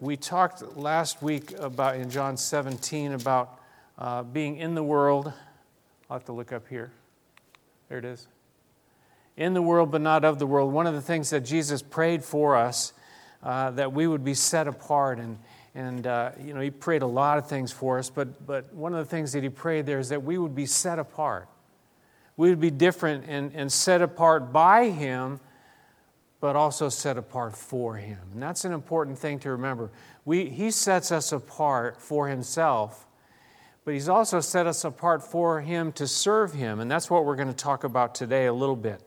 we talked last week about in John 17 about uh, being in the world. I'll have to look up here. There it is. In the world, but not of the world. One of the things that Jesus prayed for us uh, that we would be set apart. And, and uh, you know, he prayed a lot of things for us, but, but one of the things that he prayed there is that we would be set apart. We would be different and, and set apart by him but also set apart for Him. And that's an important thing to remember. We, he sets us apart for Himself, but He's also set us apart for Him to serve Him. And that's what we're going to talk about today a little bit.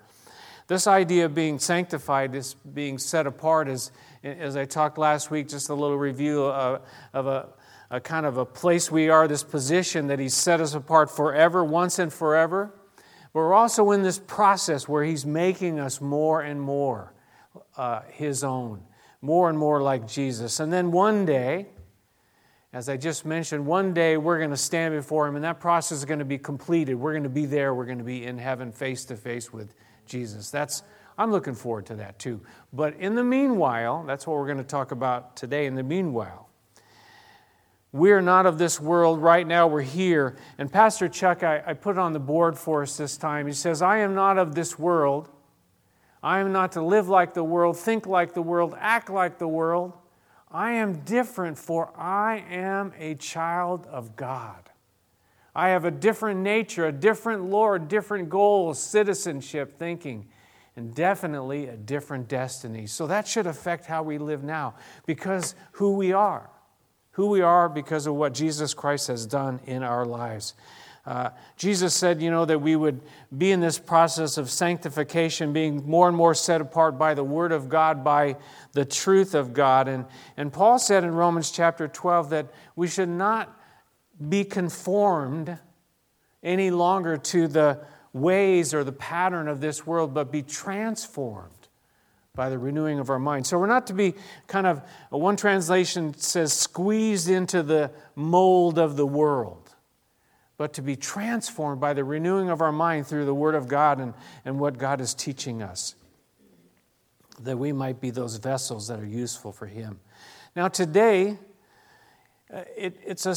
This idea of being sanctified, this being set apart, is, as I talked last week, just a little review of, of a, a kind of a place we are, this position that He's set us apart forever, once and forever. But we're also in this process where He's making us more and more uh, his own, more and more like Jesus. And then one day, as I just mentioned, one day we're going to stand before him, and that process is going to be completed. We're going to be there. We're going to be in heaven face to face with Jesus. That's I'm looking forward to that too. But in the meanwhile, that's what we're going to talk about today. In the meanwhile, we're not of this world. Right now, we're here. And Pastor Chuck, I, I put on the board for us this time. He says, I am not of this world. I am not to live like the world, think like the world, act like the world. I am different, for I am a child of God. I have a different nature, a different Lord, different goals, citizenship, thinking, and definitely a different destiny. So that should affect how we live now because who we are. Who we are because of what Jesus Christ has done in our lives. Uh, Jesus said, you know, that we would be in this process of sanctification, being more and more set apart by the Word of God, by the truth of God. And, and Paul said in Romans chapter 12 that we should not be conformed any longer to the ways or the pattern of this world, but be transformed by the renewing of our mind. So we're not to be kind of, one translation says, squeezed into the mold of the world but to be transformed by the renewing of our mind through the Word of God and, and what God is teaching us, that we might be those vessels that are useful for Him. Now, today, uh, it, it's a,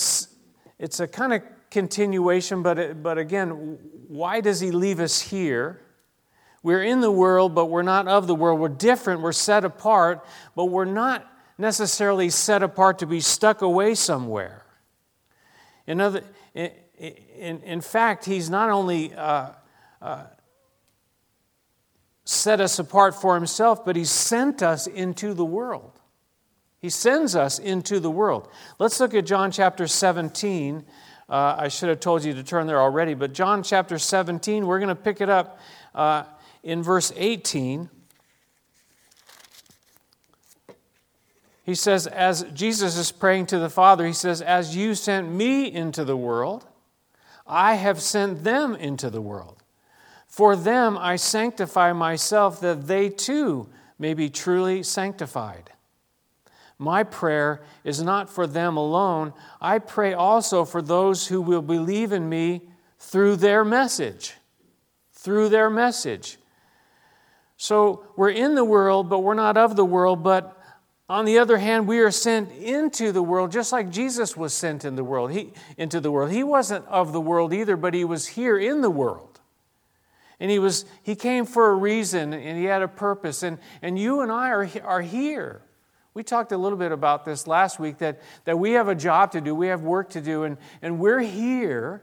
it's a kind of continuation, but, it, but again, why does He leave us here? We're in the world, but we're not of the world. We're different, we're set apart, but we're not necessarily set apart to be stuck away somewhere. In other, in, in fact, he's not only uh, uh, set us apart for himself, but he sent us into the world. He sends us into the world. Let's look at John chapter 17. Uh, I should have told you to turn there already, but John chapter 17, we're going to pick it up uh, in verse 18. He says, as Jesus is praying to the Father, he says, As you sent me into the world, I have sent them into the world. For them I sanctify myself, that they too may be truly sanctified. My prayer is not for them alone. I pray also for those who will believe in me through their message. Through their message. So we're in the world, but we're not of the world, but on the other hand, we are sent into the world just like Jesus was sent in the world. He, into the world. He wasn't of the world either, but he was here in the world. And he, was, he came for a reason and he had a purpose. And, and you and I are, are here. We talked a little bit about this last week that, that we have a job to do, we have work to do, and, and we're here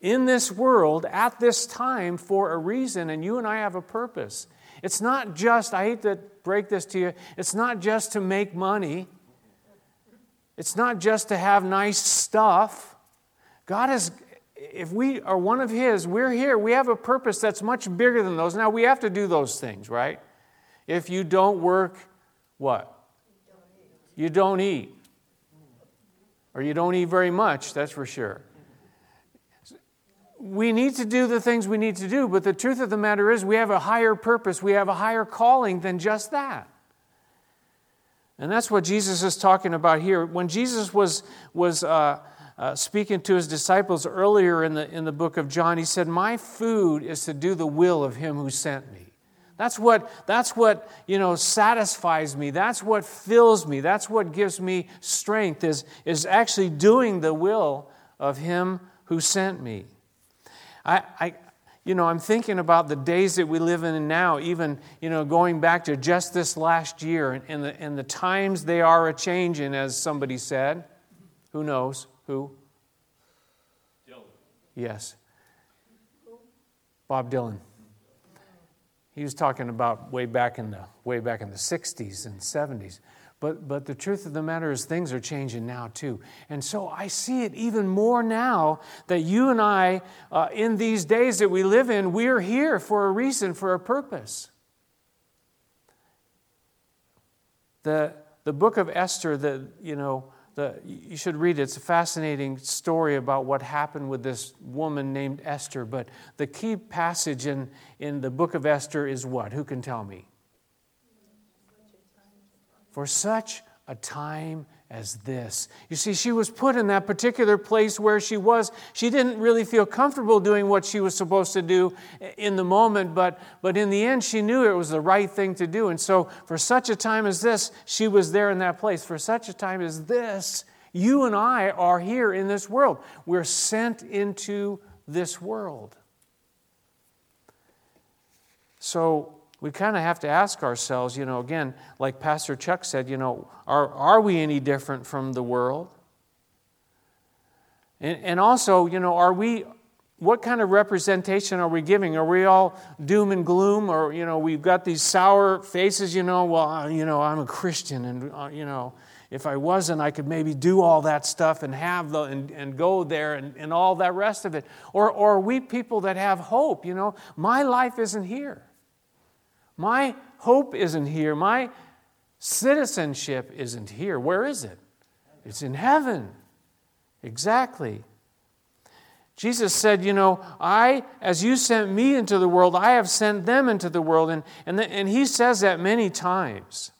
in this world at this time for a reason, and you and I have a purpose. It's not just, I hate to break this to you, it's not just to make money. It's not just to have nice stuff. God is, if we are one of His, we're here. We have a purpose that's much bigger than those. Now, we have to do those things, right? If you don't work, what? You don't eat. Or you don't eat very much, that's for sure we need to do the things we need to do, but the truth of the matter is we have a higher purpose, we have a higher calling than just that. And that's what Jesus is talking about here. When Jesus was, was uh, uh, speaking to his disciples earlier in the, in the book of John, he said, My food is to do the will of him who sent me. That's what, that's what you know, satisfies me. That's what fills me. That's what gives me strength, is, is actually doing the will of Him who sent me. I, I, you know, I'm thinking about the days that we live in now, even, you know, going back to just this last year and, and, the, and the times they are a changing, as somebody said. Who knows? Who? Dylan. Yes. Bob Dylan. He was talking about way back in the way back in the 60s and 70s. But, but the truth of the matter is, things are changing now too. And so I see it even more now that you and I, uh, in these days that we live in, we're here for a reason, for a purpose. The, the book of Esther, the, you know, the, you should read it. It's a fascinating story about what happened with this woman named Esther. But the key passage in, in the book of Esther is what? Who can tell me? For such a time as this. You see, she was put in that particular place where she was. She didn't really feel comfortable doing what she was supposed to do in the moment, but, but in the end, she knew it was the right thing to do. And so, for such a time as this, she was there in that place. For such a time as this, you and I are here in this world. We're sent into this world. So, we kind of have to ask ourselves, you know, again, like Pastor Chuck said, you know, are, are we any different from the world? And, and also, you know, are we, what kind of representation are we giving? Are we all doom and gloom? Or, you know, we've got these sour faces, you know, well, you know, I'm a Christian and, uh, you know, if I wasn't, I could maybe do all that stuff and have the, and, and go there and, and all that rest of it. Or, or are we people that have hope, you know, my life isn't here. My hope isn't here. My citizenship isn't here. Where is it? It's in heaven. Exactly. Jesus said, You know, I, as you sent me into the world, I have sent them into the world. And, and, the, and he says that many times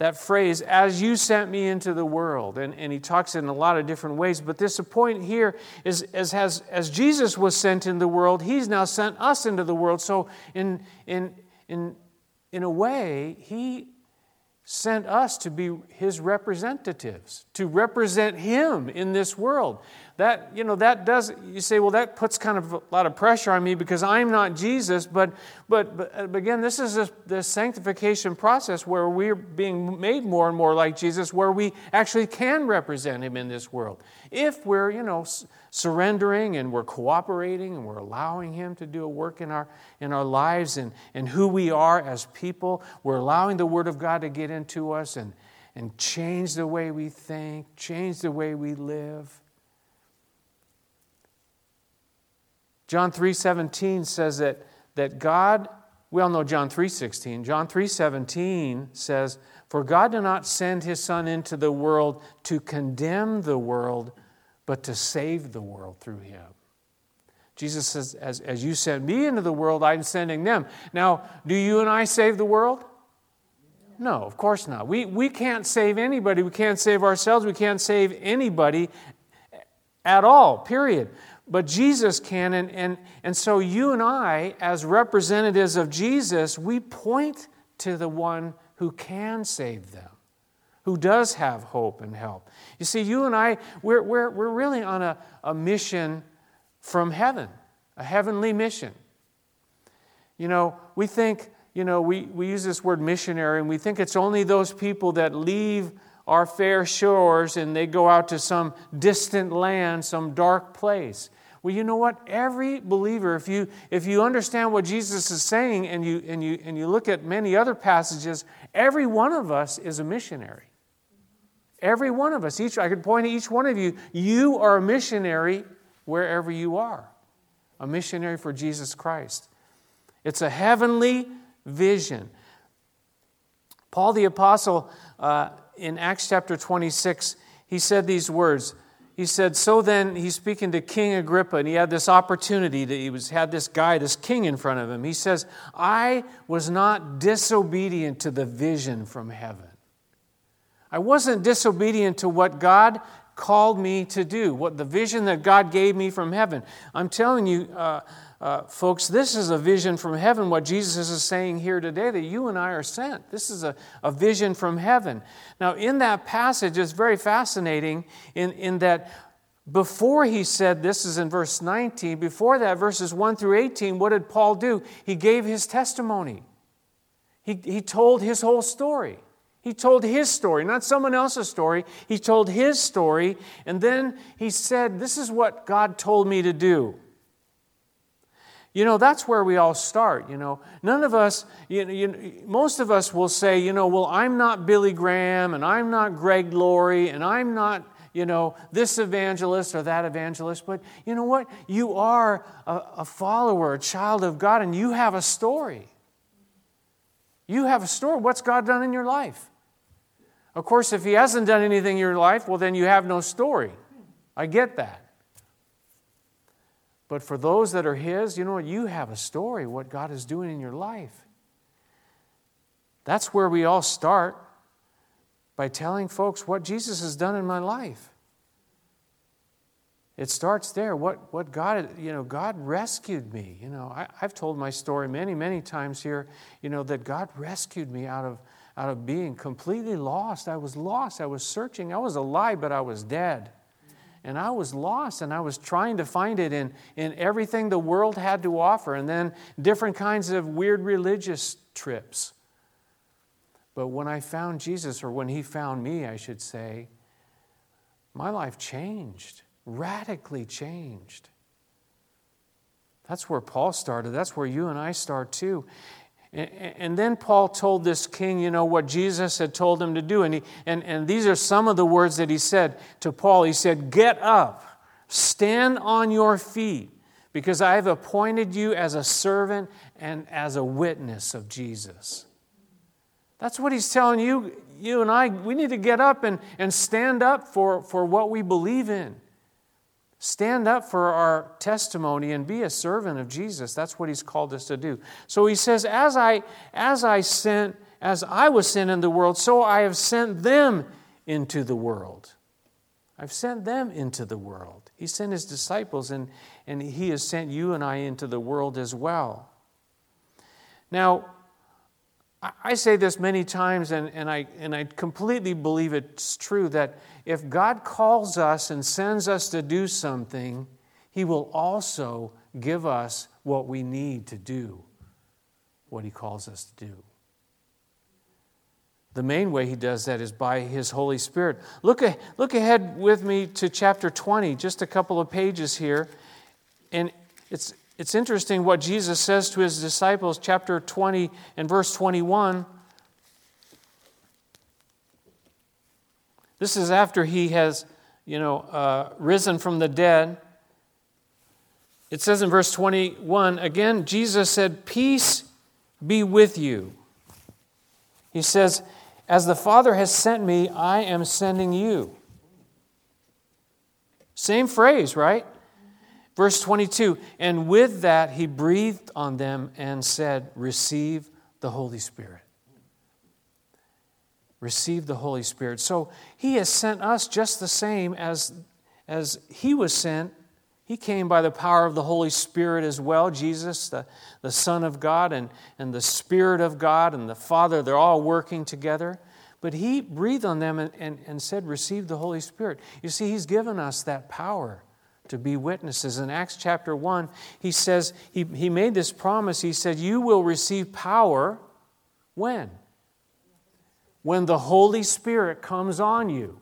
that phrase, as you sent me into the world. And, and he talks in a lot of different ways. But this point here is as, has, as Jesus was sent in the world, he's now sent us into the world. So, in, in, in, in a way, he sent us to be his representatives, to represent him in this world. That you know that does you say well that puts kind of a lot of pressure on me because i'm not jesus but but, but again this is this, this sanctification process where we're being made more and more like jesus where we actually can represent him in this world. If we're you know surrendering and we're cooperating and we're allowing him to do a work in our in our lives and and who we are as people we're allowing the word of god to get into us and and change the way we think change the way we live John 3:17 says that, that God, we all know John 3:16. John 3:17 says, "For God did not send his son into the world to condemn the world, but to save the world through him." Jesus says, as, as you sent me into the world, I'm sending them. Now, do you and I save the world? No, of course not. We, we can't save anybody. We can't save ourselves. We can't save anybody at all, period but Jesus can. And, and, and so you and I, as representatives of Jesus, we point to the one who can save them, who does have hope and help. You see, you and I, we're, we're, we're really on a, a mission from heaven, a heavenly mission. You know, we think, you know, we, we use this word missionary, and we think it's only those people that leave our fair shores and they go out to some distant land, some dark place. Well, you know what? Every believer, if you, if you understand what Jesus is saying and you, and, you, and you look at many other passages, every one of us is a missionary. Every one of us. Each, I could point to each one of you. You are a missionary wherever you are, a missionary for Jesus Christ. It's a heavenly vision. Paul the Apostle, uh, in Acts chapter 26, he said these words he said, So then, he's speaking to King Agrippa, and he had this opportunity that he was, had this guy, this king in front of him. He says, I was not disobedient to the vision from heaven. I wasn't disobedient to what God called me to do, what the vision that God gave me from heaven. I'm telling you, uh, uh, folks, this is a vision from heaven, what Jesus is saying here today, that you and I are sent. This is a, a vision from heaven. Now, in that passage, it's very fascinating in, in that before he said, this is in verse 19, before that, verses 1 through 18, what did Paul do? He gave his testimony. He, he told his whole story. He told his story, not someone else's story. He told his story, and then he said, This is what God told me to do. You know, that's where we all start. You know, none of us, you you, most of us will say, you know, well, I'm not Billy Graham and I'm not Greg Laurie and I'm not, you know, this evangelist or that evangelist. But you know what? You are a, a follower, a child of God, and you have a story. You have a story. What's God done in your life? Of course, if He hasn't done anything in your life, well, then you have no story. I get that. But for those that are His, you know what? You have a story, what God is doing in your life. That's where we all start by telling folks what Jesus has done in my life. It starts there. What, what God, you know, God rescued me. You know, I, I've told my story many, many times here, you know, that God rescued me out of, out of being completely lost. I was lost. I was searching. I was alive, but I was dead. And I was lost and I was trying to find it in, in everything the world had to offer, and then different kinds of weird religious trips. But when I found Jesus, or when He found me, I should say, my life changed, radically changed. That's where Paul started. That's where you and I start too. And then Paul told this king, you know, what Jesus had told him to do. And, he, and, and these are some of the words that he said to Paul. He said, Get up, stand on your feet, because I have appointed you as a servant and as a witness of Jesus. That's what he's telling you, you and I. We need to get up and, and stand up for, for what we believe in. Stand up for our testimony and be a servant of Jesus. That's what he's called us to do. So he says, As I, as I sent, as I was sent in the world, so I have sent them into the world. I've sent them into the world. He sent his disciples, and, and he has sent you and I into the world as well. Now, I say this many times, and, and, I, and I completely believe it's true that if God calls us and sends us to do something, He will also give us what we need to do what He calls us to do. The main way He does that is by His Holy Spirit. Look, look ahead with me to chapter 20, just a couple of pages here. And it's, it's interesting what Jesus says to his disciples, chapter 20 and verse 21. This is after he has, you know, uh, risen from the dead. It says in verse 21 again, Jesus said, Peace be with you. He says, As the Father has sent me, I am sending you. Same phrase, right? Verse 22 And with that he breathed on them and said, Receive the Holy Spirit. Receive the Holy Spirit. So he has sent us just the same as, as he was sent. He came by the power of the Holy Spirit as well. Jesus, the, the Son of God, and, and the Spirit of God, and the Father, they're all working together. But he breathed on them and, and, and said, Receive the Holy Spirit. You see, he's given us that power to be witnesses. In Acts chapter 1, he says, he, he made this promise. He said, You will receive power when? When the Holy Spirit comes on you.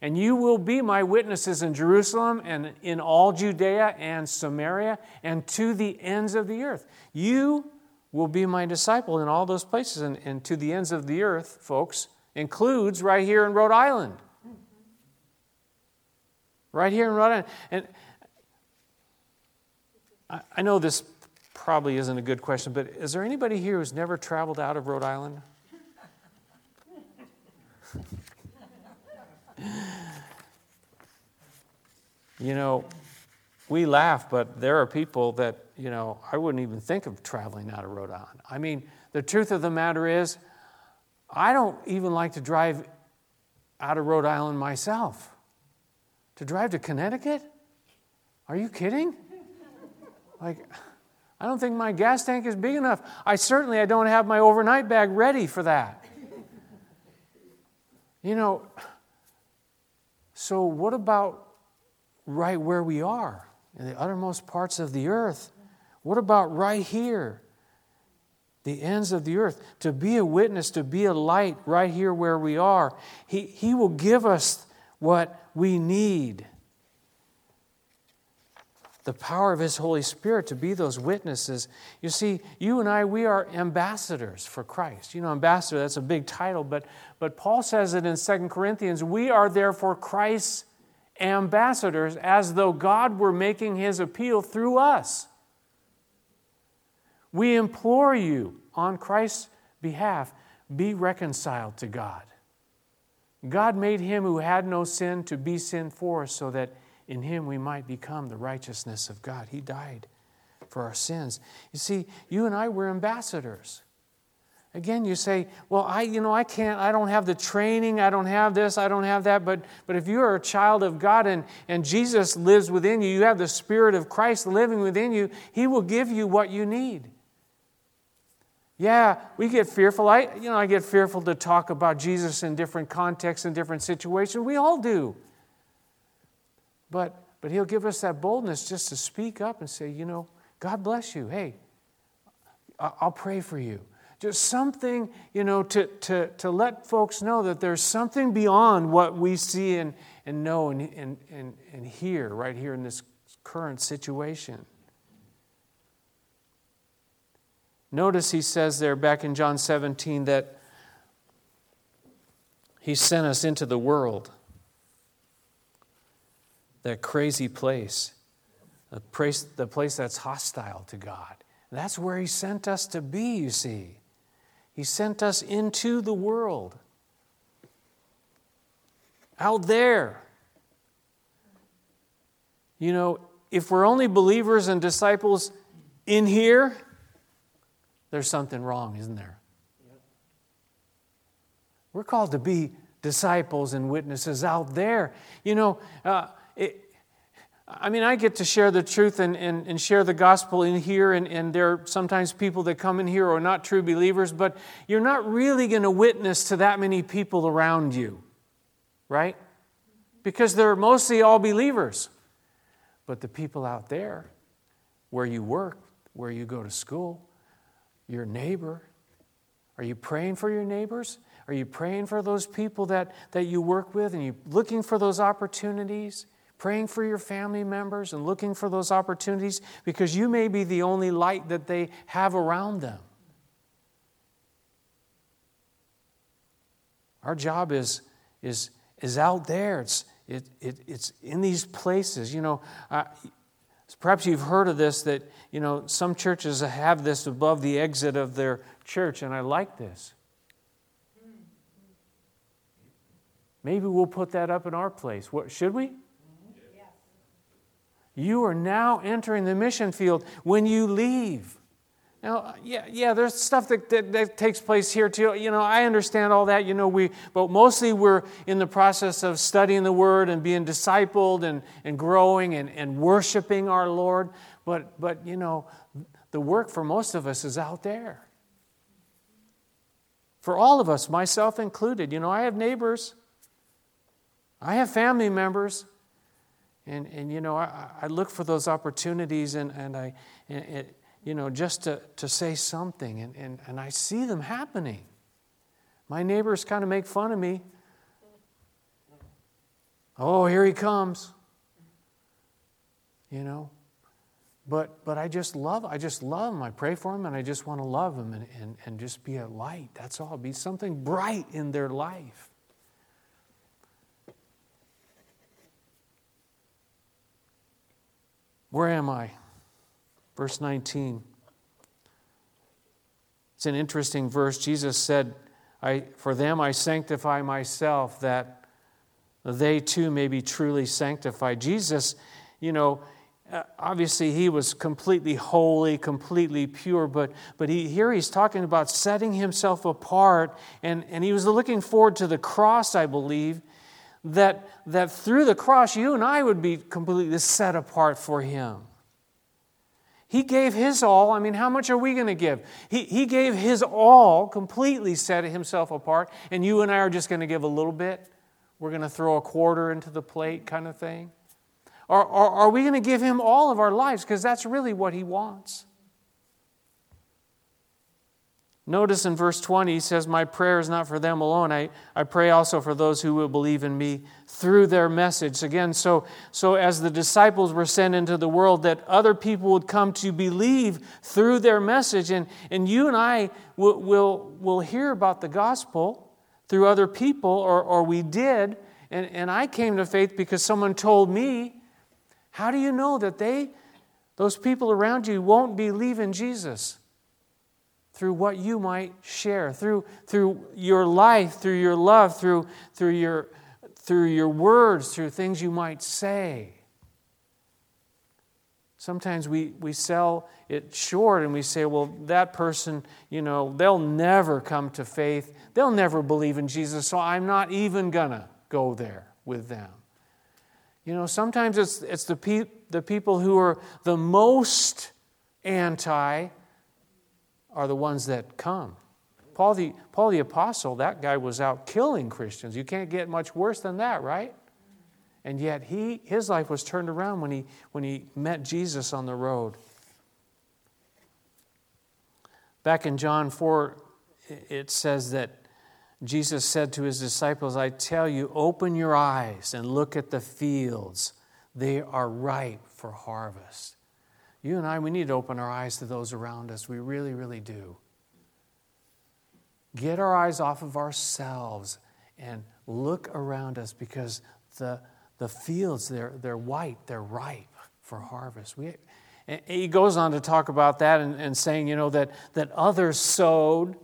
And you will be my witnesses in Jerusalem and in all Judea and Samaria and to the ends of the earth. You will be my disciple in all those places. And, and to the ends of the earth, folks, includes right here in Rhode Island right here in Rhode Island. And I, I know this probably isn't a good question, but is there anybody here who's never traveled out of Rhode Island? you know, we laugh, but there are people that, you know, I wouldn't even think of traveling out of Rhode Island. I mean, the truth of the matter is, I don't even like to drive out of Rhode Island myself. To drive to Connecticut? Are you kidding? Like, I don't think my gas tank is big enough. I certainly I don't have my overnight bag ready for that. You know, so what about right where we are in the uttermost parts of the earth? What about right here? The ends of the earth. To be a witness, to be a light right here where we are. He, he will give us what we need the power of His Holy Spirit to be those witnesses. You see, you and I, we are ambassadors for Christ. You know, ambassador, that's a big title, but, but Paul says it in Second Corinthians we are therefore Christ's ambassadors as though God were making His appeal through us. We implore you on Christ's behalf be reconciled to God. God made him who had no sin to be sin for us so that in him we might become the righteousness of God. He died for our sins. You see, you and I were ambassadors. Again, you say, well, I, you know, I can't, I don't have the training, I don't have this, I don't have that. But, but if you are a child of God and, and Jesus lives within you, you have the Spirit of Christ living within you, He will give you what you need. Yeah, we get fearful. I, you know, I get fearful to talk about Jesus in different contexts and different situations. We all do. But, but He'll give us that boldness just to speak up and say, you know, God bless you. Hey, I'll pray for you. Just something, you know, to, to, to let folks know that there's something beyond what we see and, and know and, and, and, and hear right here in this current situation. Notice he says there back in John 17 that he sent us into the world that crazy place, the place, the place that's hostile to God. That's where He sent us to be, you see. He sent us into the world. Out there. You know, if we're only believers and disciples in here, there's something wrong, isn't there? We're called to be disciples and witnesses out there. You know, uh, it, I mean, I get to share the truth and, and, and share the gospel in here, and, and there are sometimes people that come in here who are not true believers, but you're not really going to witness to that many people around you, right? Because they're mostly all believers. But the people out there, where you work, where you go to school, your neighbor, are you praying for your neighbors? Are you praying for those people that, that you work with and you looking for those opportunities? praying for your family members and looking for those opportunities because you may be the only light that they have around them. Our job is, is, is out there, it's, it, it, it's in these places. You know, uh, perhaps you've heard of this that, you know, some churches have this above the exit of their church, and I like this. Maybe we'll put that up in our place. What, should we? You are now entering the mission field when you leave. Now, yeah, yeah, there's stuff that, that, that, takes place here too. You know, I understand all that. You know, we, but mostly we're in the process of studying the Word and being discipled and, and growing and, and worshiping our Lord. But, but, you know, the work for most of us is out there. For all of us, myself included. You know, I have neighbors, I have family members and, and you know, I, I look for those opportunities and, and I, and you know, just to, to say something, and, and, and I see them happening. My neighbors kind of make fun of me. Oh, here he comes. You know, but but I just love I just love him. I pray for him and I just want to love him and, and, and just be a light. That's all. Be something bright in their life. Where am I? Verse 19. It's an interesting verse. Jesus said, I, For them I sanctify myself, that they too may be truly sanctified. Jesus, you know, uh, obviously he was completely holy, completely pure, but, but he, here he's talking about setting himself apart, and, and he was looking forward to the cross, I believe, that, that through the cross, you and I would be completely set apart for Him. He gave His all. I mean, how much are we going to give? He, he gave His all, completely set Himself apart, and you and I are just going to give a little bit? We're going to throw a quarter into the plate, kind of thing? Or, or are we going to give Him all of our lives? Because that's really what He wants. Notice in verse 20, he says, My prayer is not for them alone. I, I pray also for those who will believe in me through their message. Again, so, so as the disciples were sent into the world, that other people would come to believe through their message. And, and you and I will, will, will hear about the gospel through other people, or, or we did. And, and I came to faith because someone told me. How do you know that they, those people around you, won't believe in Jesus? Through what you might share, through, through your life, through your love, through, through, your, through your words, through things you might say. Sometimes we, we sell it short and we say, well, that person, you know, they'll never come to faith. They'll never believe in Jesus, so I'm not even going to go there with them. You know, sometimes it's, it's the, pe- the people who are the most anti are the ones that come. Paul the, Paul the Apostle, that guy was out killing Christians. You can't get much worse than that, right? And yet he, his life was turned around when he, when he met Jesus on the road. Back in John 4, it says that Jesus said to his disciples, I tell you, open your eyes and look at the fields. They are ripe for harvest. You and I, we need to open our eyes to those around us. We really, really do. Get our eyes off of ourselves and look around us because the, the fields, they're, they're white, they're ripe for harvest. We, he goes on to talk about that and, and saying, you know, that, that others sowed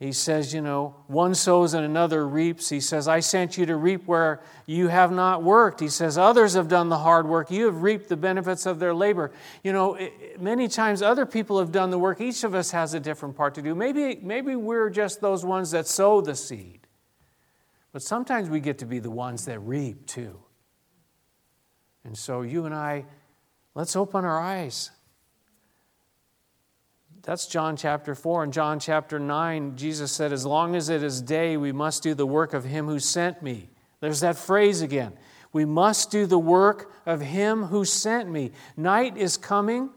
he says, you know, one sows and another reaps. He says, I sent you to reap where you have not worked. He says, others have done the hard work. You have reaped the benefits of their labor. You know, many times other people have done the work. Each of us has a different part to do. Maybe, maybe we're just those ones that sow the seed. But sometimes we get to be the ones that reap too. And so you and I, let's open our eyes. That's John chapter 4. In John chapter 9, Jesus said, As long as it is day, we must do the work of him who sent me. There's that phrase again. We must do the work of him who sent me. Night is coming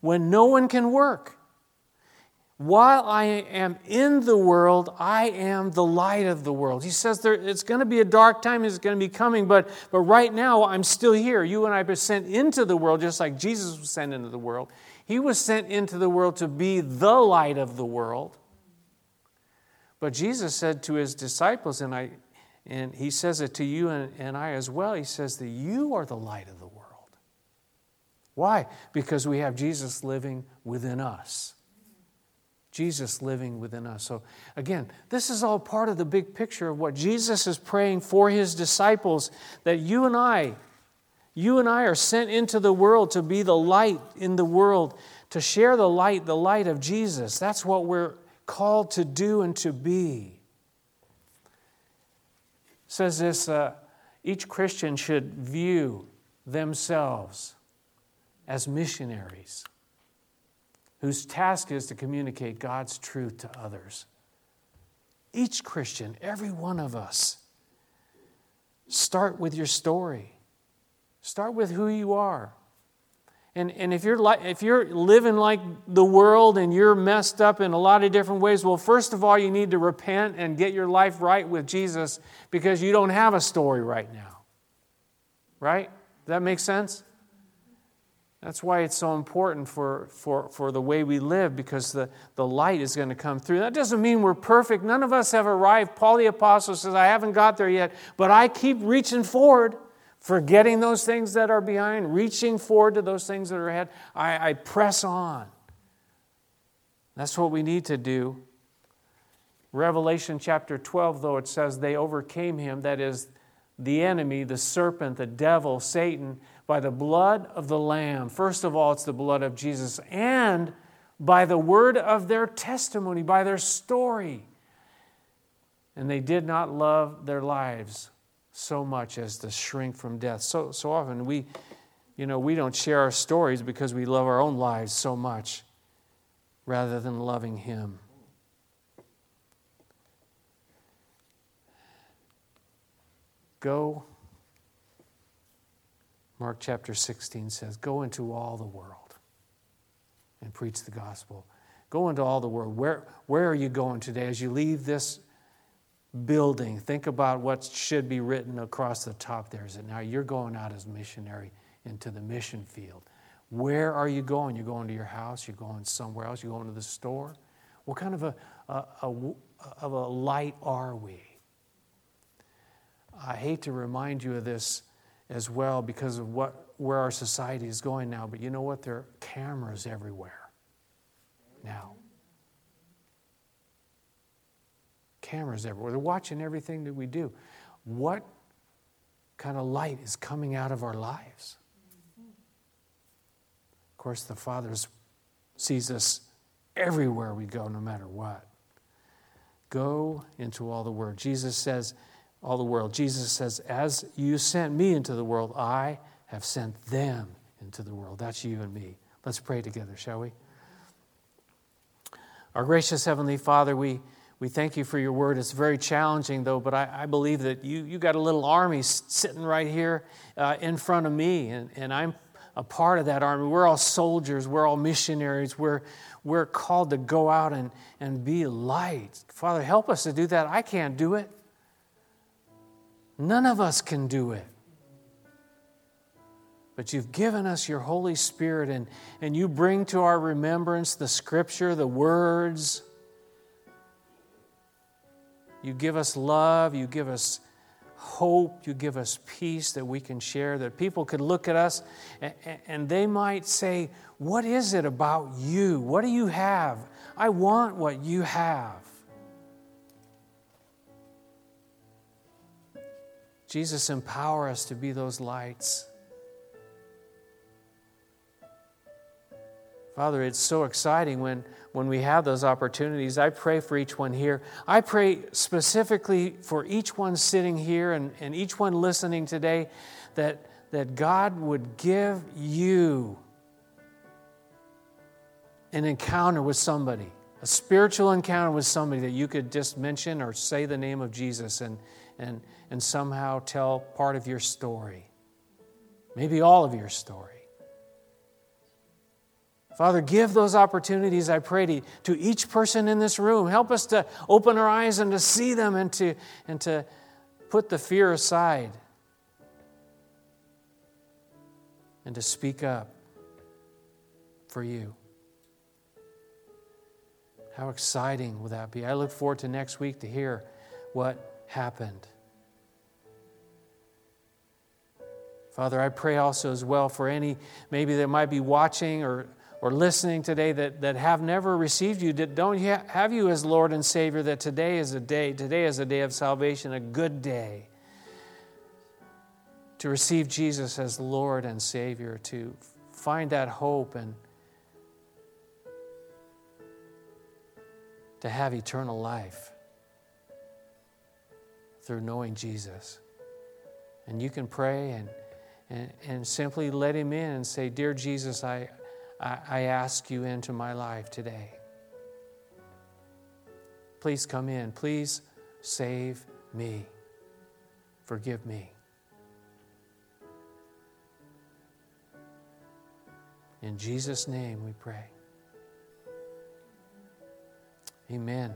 when no one can work. While I am in the world, I am the light of the world. He says there, it's going to be a dark time, it's going to be coming, but, but right now I'm still here. You and I are sent into the world just like Jesus was sent into the world. He was sent into the world to be the light of the world. But Jesus said to his disciples, and, I, and he says it to you and, and I as well, he says that you are the light of the world. Why? Because we have Jesus living within us. Jesus living within us. So, again, this is all part of the big picture of what Jesus is praying for his disciples that you and I you and I are sent into the world to be the light in the world, to share the light, the light of Jesus. That's what we're called to do and to be. It says this uh, each Christian should view themselves as missionaries whose task is to communicate God's truth to others. Each Christian, every one of us, start with your story. Start with who you are. And, and if, you're like, if you're living like the world and you're messed up in a lot of different ways, well, first of all, you need to repent and get your life right with Jesus because you don't have a story right now. Right? Does that make sense? That's why it's so important for, for, for the way we live because the, the light is going to come through. That doesn't mean we're perfect. None of us have arrived. Paul the Apostle says, I haven't got there yet, but I keep reaching forward forgetting those things that are behind, reaching forward to those things that are ahead. I, I press on. That's what we need to do. Revelation chapter 12, though, it says they overcame him, that is, the enemy, the serpent, the devil, Satan, by the blood of the Lamb. First of all, it's the blood of Jesus, and by the word of their testimony, by their story. And they did not love their lives so much as to shrink from death. So, so often we, you know, we don't share our stories because we love our own lives so much rather than loving Him. Go, Mark chapter 16 says, go into all the world and preach the gospel. Go into all the world. Where, where are you going today as you leave this building? Think about what should be written across the top there. Is it now you're going out as missionary into the mission field? Where are you going? You're going to your house? You're going somewhere else? You're going to the store? What kind of a, a, a of a light are we? I hate to remind you of this as well because of what, where our society is going now, but you know what? There are cameras everywhere now. Cameras everywhere. They're watching everything that we do. What kind of light is coming out of our lives? Of course, the Father sees us everywhere we go, no matter what. Go into all the world. Jesus says, all the world. Jesus says, As you sent me into the world, I have sent them into the world. That's you and me. Let's pray together, shall we? Our gracious Heavenly Father, we, we thank you for your word. It's very challenging, though, but I, I believe that you, you got a little army sitting right here uh, in front of me, and, and I'm a part of that army. We're all soldiers, we're all missionaries, we're, we're called to go out and, and be light. Father, help us to do that. I can't do it. None of us can do it. But you've given us your Holy Spirit, and, and you bring to our remembrance the scripture, the words. You give us love, you give us hope, you give us peace that we can share, that people could look at us and, and they might say, What is it about you? What do you have? I want what you have. Jesus, empower us to be those lights. Father, it's so exciting when, when we have those opportunities. I pray for each one here. I pray specifically for each one sitting here and, and each one listening today that, that God would give you an encounter with somebody, a spiritual encounter with somebody that you could just mention or say the name of Jesus and, and, and somehow tell part of your story, maybe all of your story. Father, give those opportunities, I pray, to, to each person in this room. Help us to open our eyes and to see them and to, and to put the fear aside and to speak up for you. How exciting will that be? I look forward to next week to hear what happened. Father, I pray also as well for any maybe that might be watching or, or listening today that, that have never received you, that don't have you as Lord and Savior, that today is a day, today is a day of salvation, a good day to receive Jesus as Lord and Savior, to find that hope and to have eternal life through knowing Jesus. And you can pray and, and, and simply let Him in and say, Dear Jesus, I, I, ask you into my life today. Please come in. Please save me. Forgive me. In Jesus' name we pray. Amen.